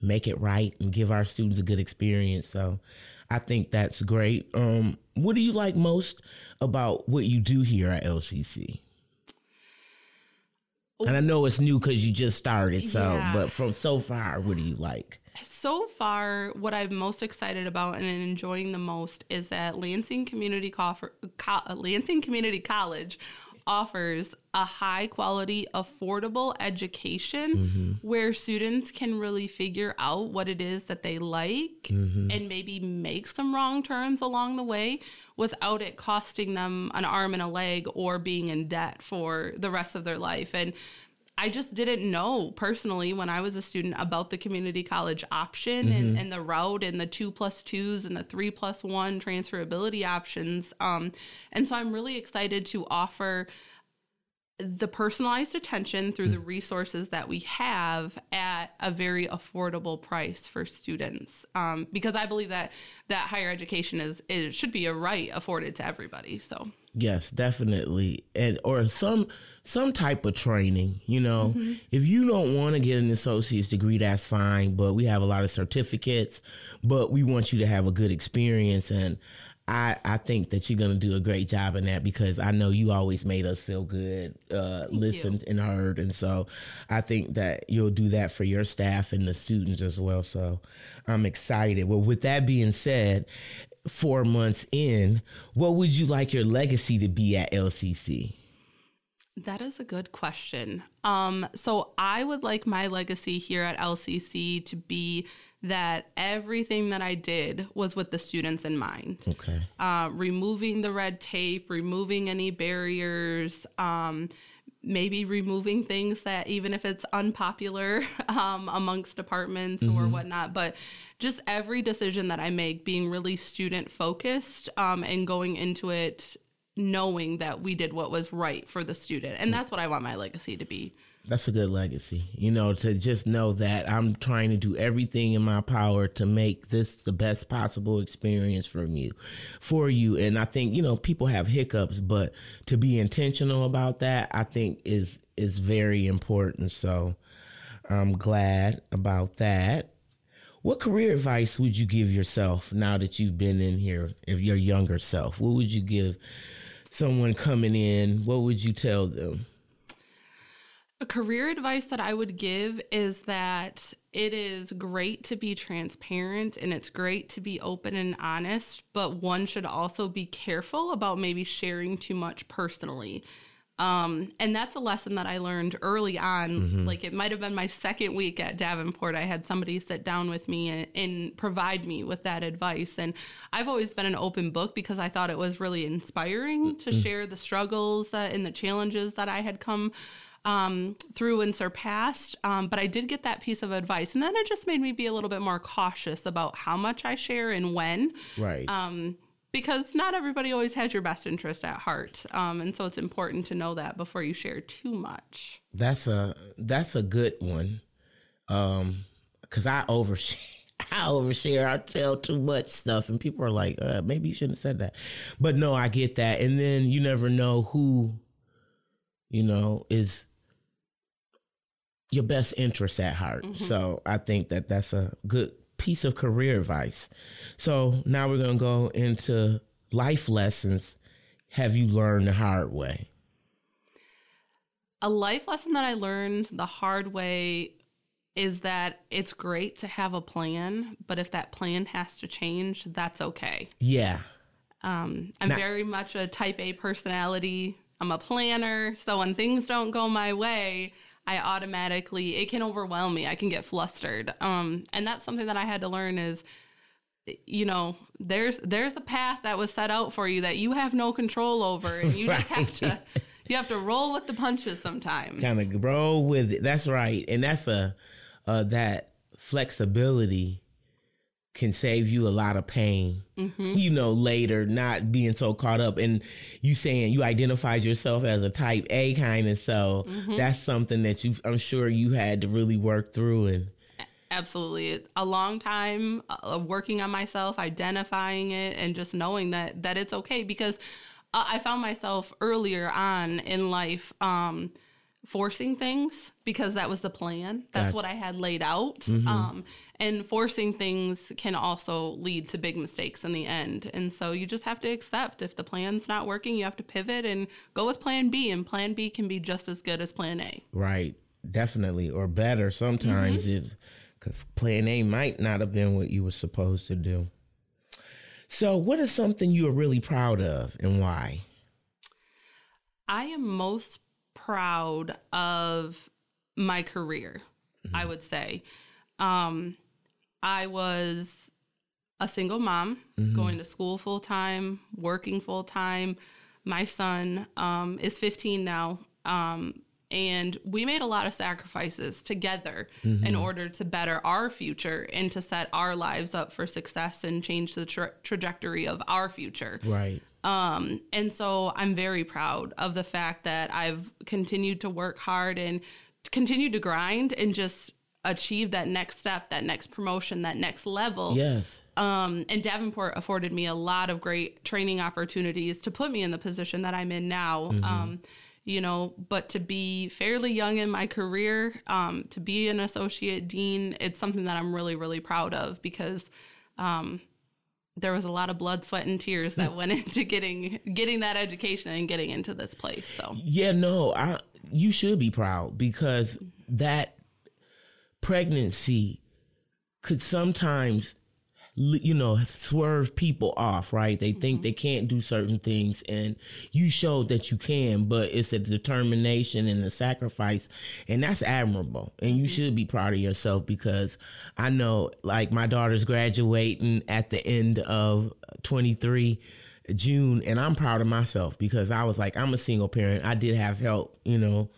make it right and give our students a good experience. So I think that's great. Um, what do you like most about what you do here at LCC? And I know it's new because you just started. So, Yeah. but from so far, what do you like? So far, what I'm most excited about and enjoying the most is that Lansing Community Coffer, Co- Lansing Community College offers a high quality, affordable education where students can really figure out what it is that they like Mhm. and maybe make some wrong turns along the way without it costing them an arm and a leg or being in debt for the rest of their life. And I just didn't know personally when I was a student about the community college option and, Mhm. and the route and the two plus twos and the three plus one transferability options. Um, and so I'm really excited to offer the personalized attention through the resources that we have at a very affordable price for students um, because i believe that that higher education is it should be a right afforded to everybody so Yes, definitely, and or some some type of training. You know, Mhm. if you don't want to get an associate's degree, that's fine. But we have a lot of certificates, but we want you to have a good experience, and I I think that you're gonna do a great job in that because I know you always made us feel good, uh, listened and heard, and so I think that you'll do that for your staff and the students as well. So I'm excited. Well, with that being said, four months in, what would you like your legacy to be at LCC? That is a good question. Um, so I would like my legacy here at LCC to be that everything that I did was with the students in mind. Okay. Uh, removing the red tape, removing any barriers, um, maybe removing things that even if it's unpopular [laughs] um, amongst departments or Mhm. whatnot, but just every decision that I make being really student focused um, and going into it knowing that we did what was right for the student. And that's what I want my legacy to be. That's a good legacy. You know, to just know that I'm trying to do everything in my power to make this the best possible experience from you, for you. And I think, you know, people have hiccups, but to be intentional about that, I think is is very important. So I'm glad about that. What career advice would you give yourself now that you've been in here, if your younger self? What would you give someone coming in? What would you tell them? A career advice that I would give is that it is great to be transparent and it's great to be open and honest, but one should also be careful about maybe sharing too much personally. Um, and that's a lesson that I learned early on. Mhm. Like it might have been my second week at Davenport. I had somebody sit down with me and, and provide me with that advice. And I've always been an open book because I thought it was really inspiring to Mm. share the struggles and the challenges that I had come um, through and surpassed. Um, but I did get that piece of advice. And then it just made me be a little bit more cautious about how much I share and when. Right. Um, because not everybody always has your best interest at heart. Um, and so it's important to know that before you share too much. That's a that's a good one. Um, cause I overshare. [laughs] I overshare. I tell too much stuff, and people are like, uh, "Maybe you shouldn't have said that." But no, I get that. And then you never know who, you know, is your best interests at heart. Mhm. So I think that that's a good piece of career advice. So now we're gonna go into life lessons. Have you learned the hard way? A life lesson that I learned the hard way is that it's great to have a plan, but if that plan has to change, that's okay. Yeah. Um, I'm Now- very much a type A personality. I'm a planner. So when things don't go my way, I automatically, it can overwhelm me. I can get flustered. Um, and that's something that I had to learn is, you know, there's there's a path that was set out for you that you have no control over, and you just have to [laughs] you have to roll with the punches sometimes. kind of grow with it. That's right, and that's a uh, that flexibility can save you a lot of pain. Mhm. You know, later not being so caught up and you saying you identified yourself as a type A kind And so Mhm. that's something that you I'm sure you had to really work through and Absolutely. A long time of working on myself, identifying it, and just knowing that that it's okay because I found myself earlier on in life um, forcing things because that was the plan. That's Gotcha. what I had laid out. Mhm. Um, and forcing things can also lead to big mistakes in the end. And so you just have to accept if the plan's not working, you have to pivot and go with plan B. And plan B can be just as good as plan A. right, definitely or better sometimes if cuz plan A might not have been what you were supposed to do. So, what is something you are really proud of and why? I am most proud of my career, I would say. Um, I was a single mom, Mhm. going to school full time, working full time. My son um, is 15 now. Um, and we made a lot of sacrifices together in Mhm. order to better our future and to set our lives up for success and change the tra- trajectory of our future. Right. Um, and so I'm very proud of the fact that I've continued to work hard and continued to grind and just achieve that next step, that next promotion, that next level. Yes. Um, and Davenport afforded me a lot of great training opportunities to put me in the position that I'm in now. Mhm. Um, you know, but to be fairly young in my career, um, to be an associate dean, it's something that I'm really, really proud of because um, there was a lot of blood, sweat, and tears that went into getting getting that education and getting into this place. So Yeah, no, I you should be proud because that pregnancy could sometimes you know swerve people off right they think mm-hmm. they can't do certain things and you showed that you can but it's a determination and a sacrifice and that's admirable and you mm-hmm. should be proud of yourself because i know like my daughter's graduating at the end of 23 June, and I'm proud of myself because I was like, I'm a single parent. I did have help, you know,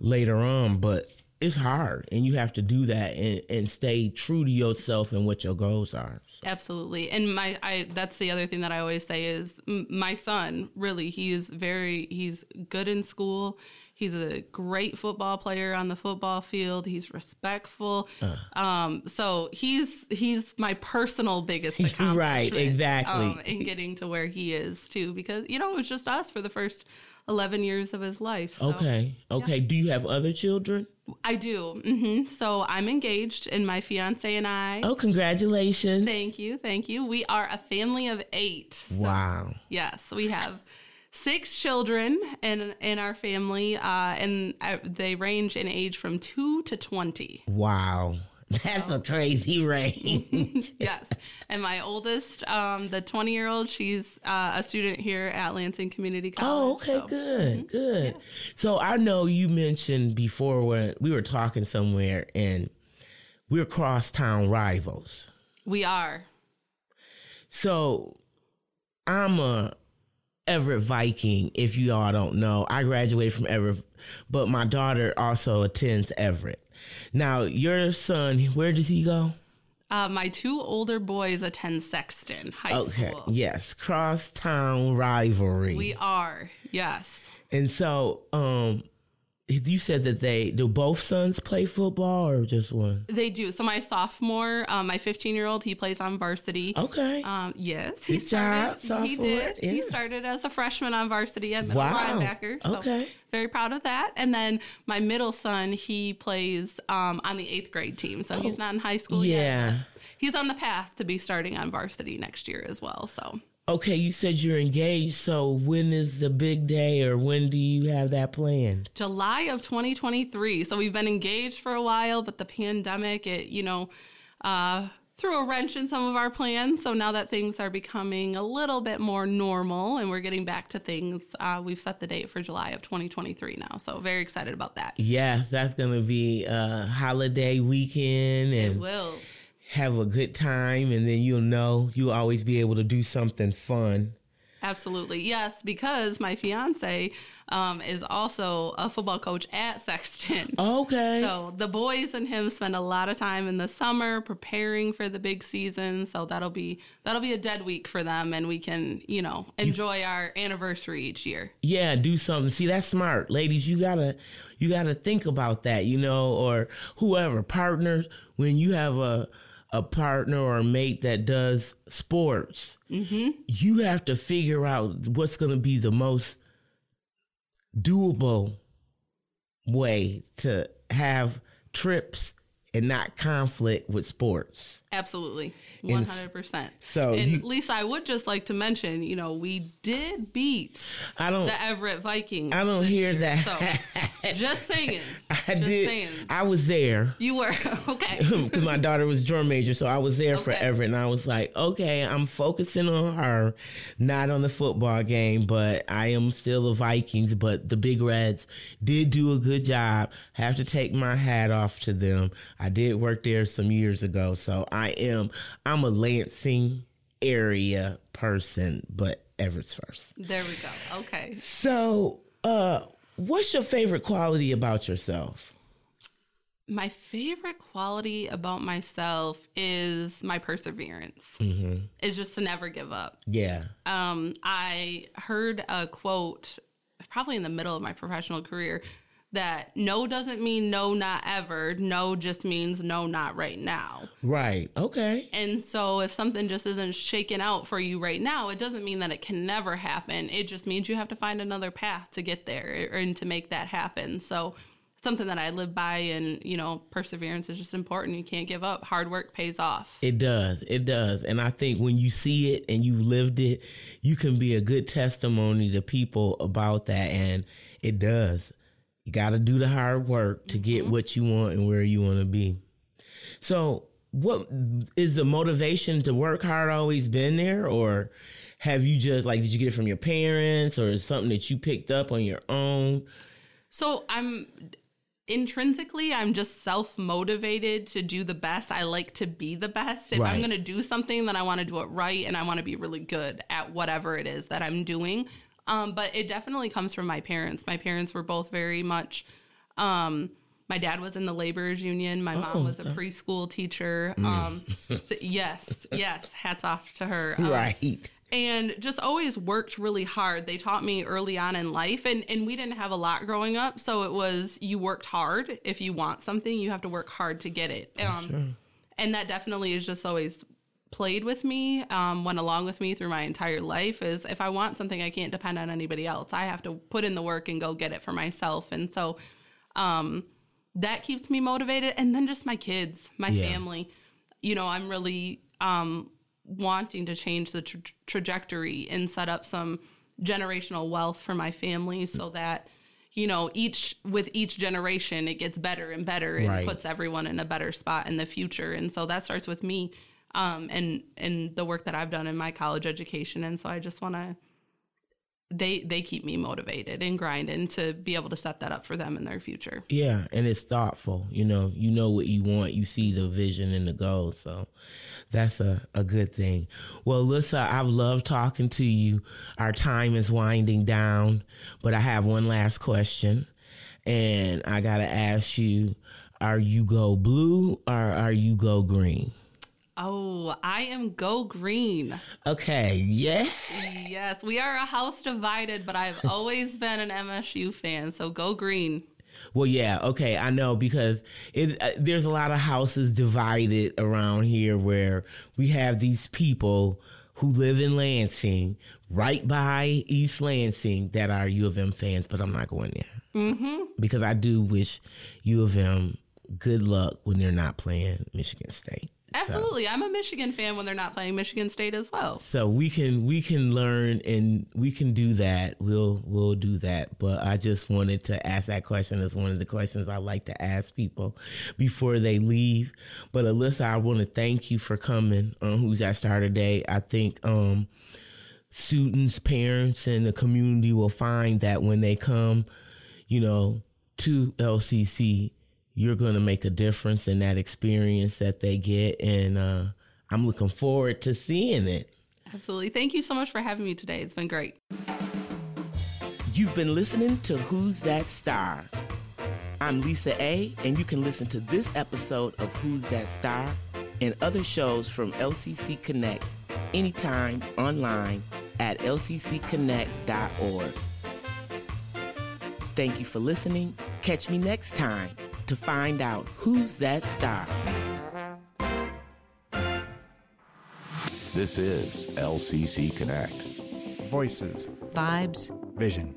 later on, but it's hard, and you have to do that and, and stay true to yourself and what your goals are. Absolutely. And my I that's the other thing that I always say is m- my son, really, he is very he's good in school. He's a great football player on the football field. He's respectful. Um so he's he's my personal biggest [laughs] accomplishment. Right, exactly. Um, in getting to where he is too because you know it was just us for the first 11 years of his life. So. okay, okay. Do you have other children? I do. Mm-hmm. So I'm engaged, and my fiance and I. Oh, congratulations! Thank you, thank you. We are a family of eight. So, Wow. Yes, we have six children in in our family, uh, and uh, they range in age from two to twenty. Wow. [laughs] That's a crazy range. [laughs] yes. And my oldest, um, the 20 year old, she's uh, a student here at Lansing Community College. Oh, okay, so- good, good. So I know you mentioned before when we were talking somewhere, and we're crosstown rivals. We are. So I'm a Everett Viking. If you all don't know, I graduated from Everett, but my daughter also attends Everett. Now, your son, where does he go? Uh, my two older boys attend Sexton High okay, School. yes, crosstown rivalry. We are, yes. and so, um, you said that they do both sons play football or just one? They do. So my sophomore, um, my 15 year old, he plays on varsity. Okay. Um, yes, Good job, He did. He started as a freshman on varsity at middle Wow. linebacker. So Okay. very proud of that. And then my middle son, he plays um, on the eighth grade team. So he's not in high school yet. Yeah. He's on the path to be starting on varsity next year as well. So Okay, you said you're engaged. So when is the big day, or when do you have that planned? July of 2023. So we've been engaged for a while, but the pandemic, it, you know, uh, threw a wrench in some of our plans. So now that things are becoming a little bit more normal and we're getting back to things, uh, we've set the date for July of 2023 now. So very excited about that. Yeah, that's gonna be a holiday weekend, And It will. Have a good time, and then you'll know you'll always be able to do something fun. Absolutely. Yes, because my fiance um, is also a football coach at Sexton. [laughs] Okay. So the boys and him spend a lot of time in the summer preparing for the big season. So that'll be that'll be a dead week for them and we can, you know, enjoy our anniversary each year. Yeah, do something. See, that's smart, ladies. You gotta, you gotta think about that, you know, or whoever partners when you have a a partner or a mate that does sports. Mm-hmm. You have to figure out what's gonna be the most doable way to have trips and not conflict with sports. Absolutely. 100%. so and you- Lisa, I would just like to mention, you know, we did beat I don't the Everett Vikings. I don't hear year. that. So [laughs] just saying. I just did saying. I was there. You were [laughs] okay. [laughs] because my daughter was drum major, so I was there for Everett, and I was like, okay, I'm focusing on her, not on the football game, but I am still a Vikings. But the Big Reds did do a good job. Have to take my hat off to them. I did work there some years ago, so I am I'm a Lansing area person, but Everett's first. There we go. Okay. So, uh, what's your favorite quality about yourself? My favorite quality about myself is my perseverance. Mm-hmm. Is just to never give up. Yeah. Um, I heard a quote probably in the middle of my professional career that no doesn't mean no, not ever. No just means no, not right now. Right. Okay. And so if something just isn't shaking out for you right now, it doesn't mean that it can never happen. It just means you have to find another path to get there and to make that happen. So something that I live by and, you know, perseverance is just important. You can't give up. Hard work pays off. It does. It does. And I think when you see it and you've lived it, you can be a good testimony to people about that. And it does. You got to do the hard work to get mm-hmm. what you want and where you want to be. So, what is the motivation to work hard always been there? Or have you just, like, did you get it from your parents or is something that you picked up on your own? So I'm intrinsically I'm just self-motivated to do the best. I like to be the best. If I'm going to do something then I want to do it right and I want to be really good at whatever it is that I'm doing. Um, but it definitely comes from my parents. My parents were both very much um my dad was in the laborers union. My Oh, mom was a preschool teacher. Mm. Um, so yes, yes, hats off to her. Um, Right. and just always worked really hard. They taught me early on in life, and and we didn't have a lot growing up, so it was you worked hard. If you want something, you have to work hard to get it. Um, And that definitely is just always played with me, um, went along with me through my entire life. Is if I want something, I can't depend on anybody else. I have to put in the work and go get it for myself. And so, um, that keeps me motivated. And then just my kids, my Yeah. family. You know, I'm really um, wanting to change the tra- trajectory and set up some generational wealth for my family so that you know, each with each generation, it gets better and better and Right. puts everyone in a better spot in the future. And so that starts with me um, and and the work that I've done in my college education. And so I just want to they they keep me motivated and grinding to be able to set that up for them in their future. Yeah, and it's thoughtful. You know, you know what you want. You see the vision and the goal. So that's a, a good thing. Well, Lissa, I've loved talking to you. Our time is winding down, but I have one last question. And I got to ask you are you go blue or are you go green? Oh, I am go green. Okay, yeah. Yes, we are a house divided, but I've [laughs] always been an MSU fan, so go green. Well, yeah, okay, I know because it uh, there's a lot of houses divided around here where we have these people who live in Lansing, right by East Lansing, that are U of M fans, but I'm not going there Mm-hmm. because I do wish U of M good luck when they're not playing Michigan State. Absolutely. I'm a Michigan fan when they're not playing Michigan State as well. So we can we can learn and we can do that. We'll we'll do that. But I just wanted to ask that question as one of the questions I like to ask people before they leave. But Alyssa, I want to thank you for coming on Who's That Star today. I think um, students, parents, and the community will find that when they come, you know, to LCC, you're going to make a difference in that experience that they get, and uh, I'm looking forward to seeing it. Absolutely. Thank you so much for having me today. It's been great. You've been listening to Who's That Star? I'm Lisa A, and you can listen to this episode of Who's That Star and other shows from LCC Connect anytime online at lccconnect.org. Thank you for listening. Catch me next time to find out who's that star. This is LCC Connect. Voices, Vibes. vision.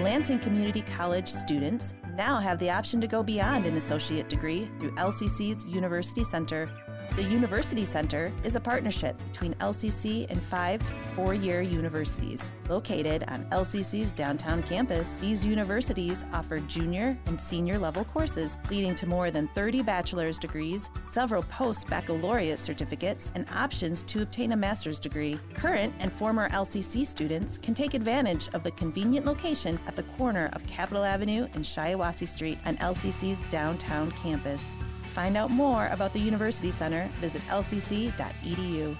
Lansing Community College students now have the option to go beyond an associate degree through LCC's University Center. The University Center is a partnership between LCC and five four year universities. Located on LCC's downtown campus, these universities offer junior and senior level courses, leading to more than 30 bachelor's degrees, several post baccalaureate certificates, and options to obtain a master's degree. Current and former LCC students can take advantage of the convenient location at the corner of Capitol Avenue and Shiawassee Street on LCC's downtown campus. To find out more about the University Center, visit lcc.edu.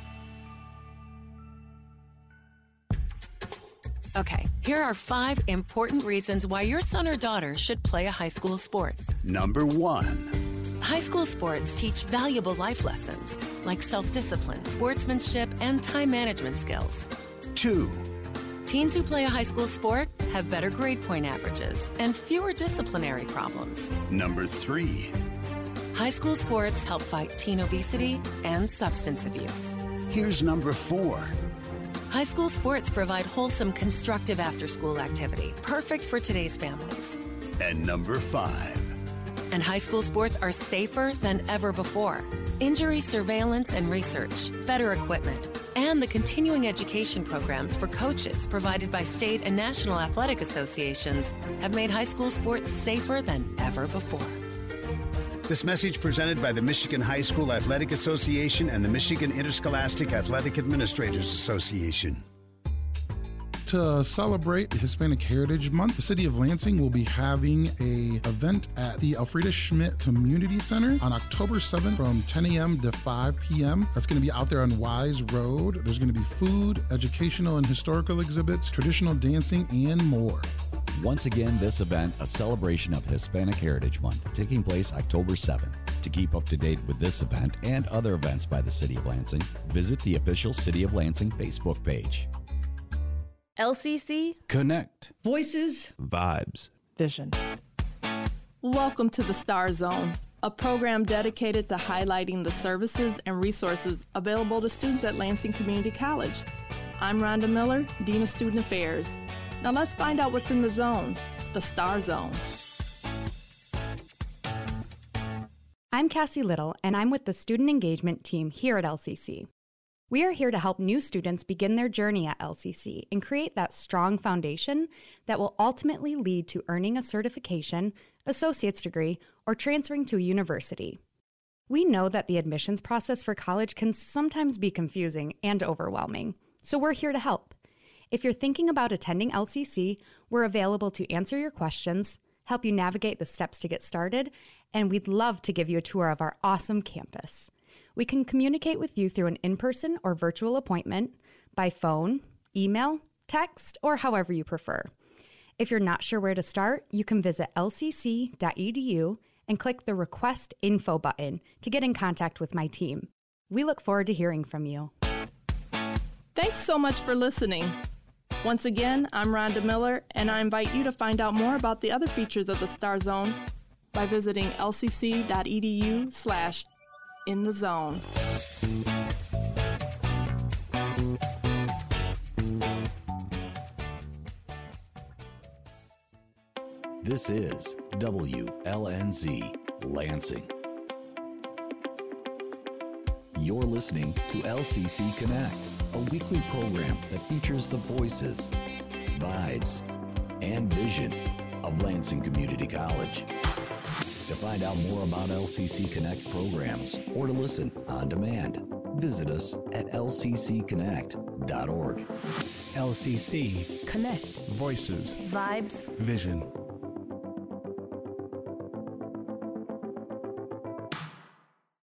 Okay, here are five important reasons why your son or daughter should play a high school sport. Number one, High school sports teach valuable life lessons like self discipline, sportsmanship, and time management skills. two, Teens who play a high school sport have better grade point averages and fewer disciplinary problems. number three, High school sports help fight teen obesity and substance abuse. here's number four. High school sports provide wholesome, constructive after school activity, perfect for today's families. And number five, And high school sports are safer than ever before. Injury surveillance and research, better equipment, and the continuing education programs for coaches provided by state and national athletic associations have made high school sports safer than ever before. This message presented by the Michigan High School Athletic Association and the Michigan Interscholastic Athletic Administrators Association. To celebrate Hispanic Heritage Month, the city of Lansing will be having a event at the Alfreda Schmidt Community Center on October 7th from 10 a.m. to 5 p.m. That's going to be out there on Wise Road. There's going to be food, educational and historical exhibits, traditional dancing, and more. Once again, this event, a celebration of Hispanic Heritage Month, taking place October 7th. To keep up to date with this event and other events by the City of Lansing, visit the official City of Lansing Facebook page. LCC Connect. Voices Vibes. Vision. Welcome to the Star Zone, a program dedicated to highlighting the services and resources available to students at Lansing Community College. I'm Rhonda Miller, Dean of Student Affairs. Now let's find out what's in the zone, the Star Zone. I'm Cassie Little, and I'm with the Student Engagement Team here at LCC. We are here to help new students begin their journey at LCC and create that strong foundation that will ultimately lead to earning a certification, associate's degree, or transferring to a university. We know that the admissions process for college can sometimes be confusing and overwhelming, so we're here to help. If you're thinking about attending LCC, we're available to answer your questions, help you navigate the steps to get started, and we'd love to give you a tour of our awesome campus. We can communicate with you through an in person or virtual appointment, by phone, email, text, or however you prefer. If you're not sure where to start, you can visit lcc.edu and click the Request Info button to get in contact with my team. We look forward to hearing from you. Thanks so much for listening. Once again, I'm Rhonda Miller, and I invite you to find out more about the other features of the Star Zone by visiting lcc.edu slash in the zone. This is WLNZ Lansing. You're listening to LCC Connect, a weekly program that features the voices, vibes, and vision of Lansing Community College. To find out more about LCC Connect programs or to listen on demand, visit us at lccconnect.org. LCC Connect. Voices. Vibes. Vision.